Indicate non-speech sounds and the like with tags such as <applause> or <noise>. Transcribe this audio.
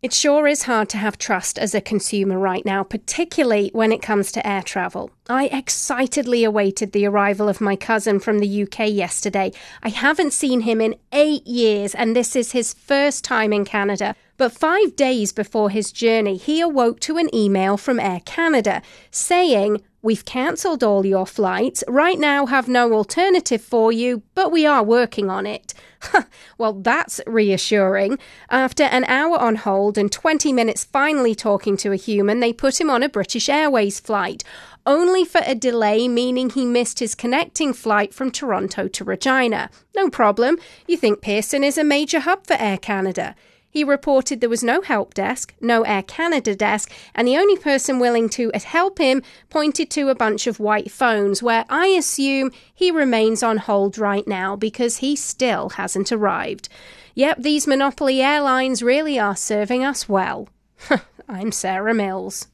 It sure is hard to have trust as a consumer right now, particularly when it comes to air travel. I excitedly awaited the arrival of my cousin from the UK yesterday. I haven't seen him in eight years, and this is his first time in Canada. But five days before his journey, he awoke to an email from Air Canada saying, We've cancelled all your flights. Right now, have no alternative for you, but we are working on it. <laughs> well, that's reassuring. After an hour on hold and 20 minutes finally talking to a human, they put him on a British Airways flight, only for a delay, meaning he missed his connecting flight from Toronto to Regina. No problem. You think Pearson is a major hub for Air Canada. He reported there was no help desk, no Air Canada desk, and the only person willing to help him pointed to a bunch of white phones where I assume he remains on hold right now because he still hasn't arrived. Yep, these monopoly airlines really are serving us well. <laughs> I'm Sarah Mills.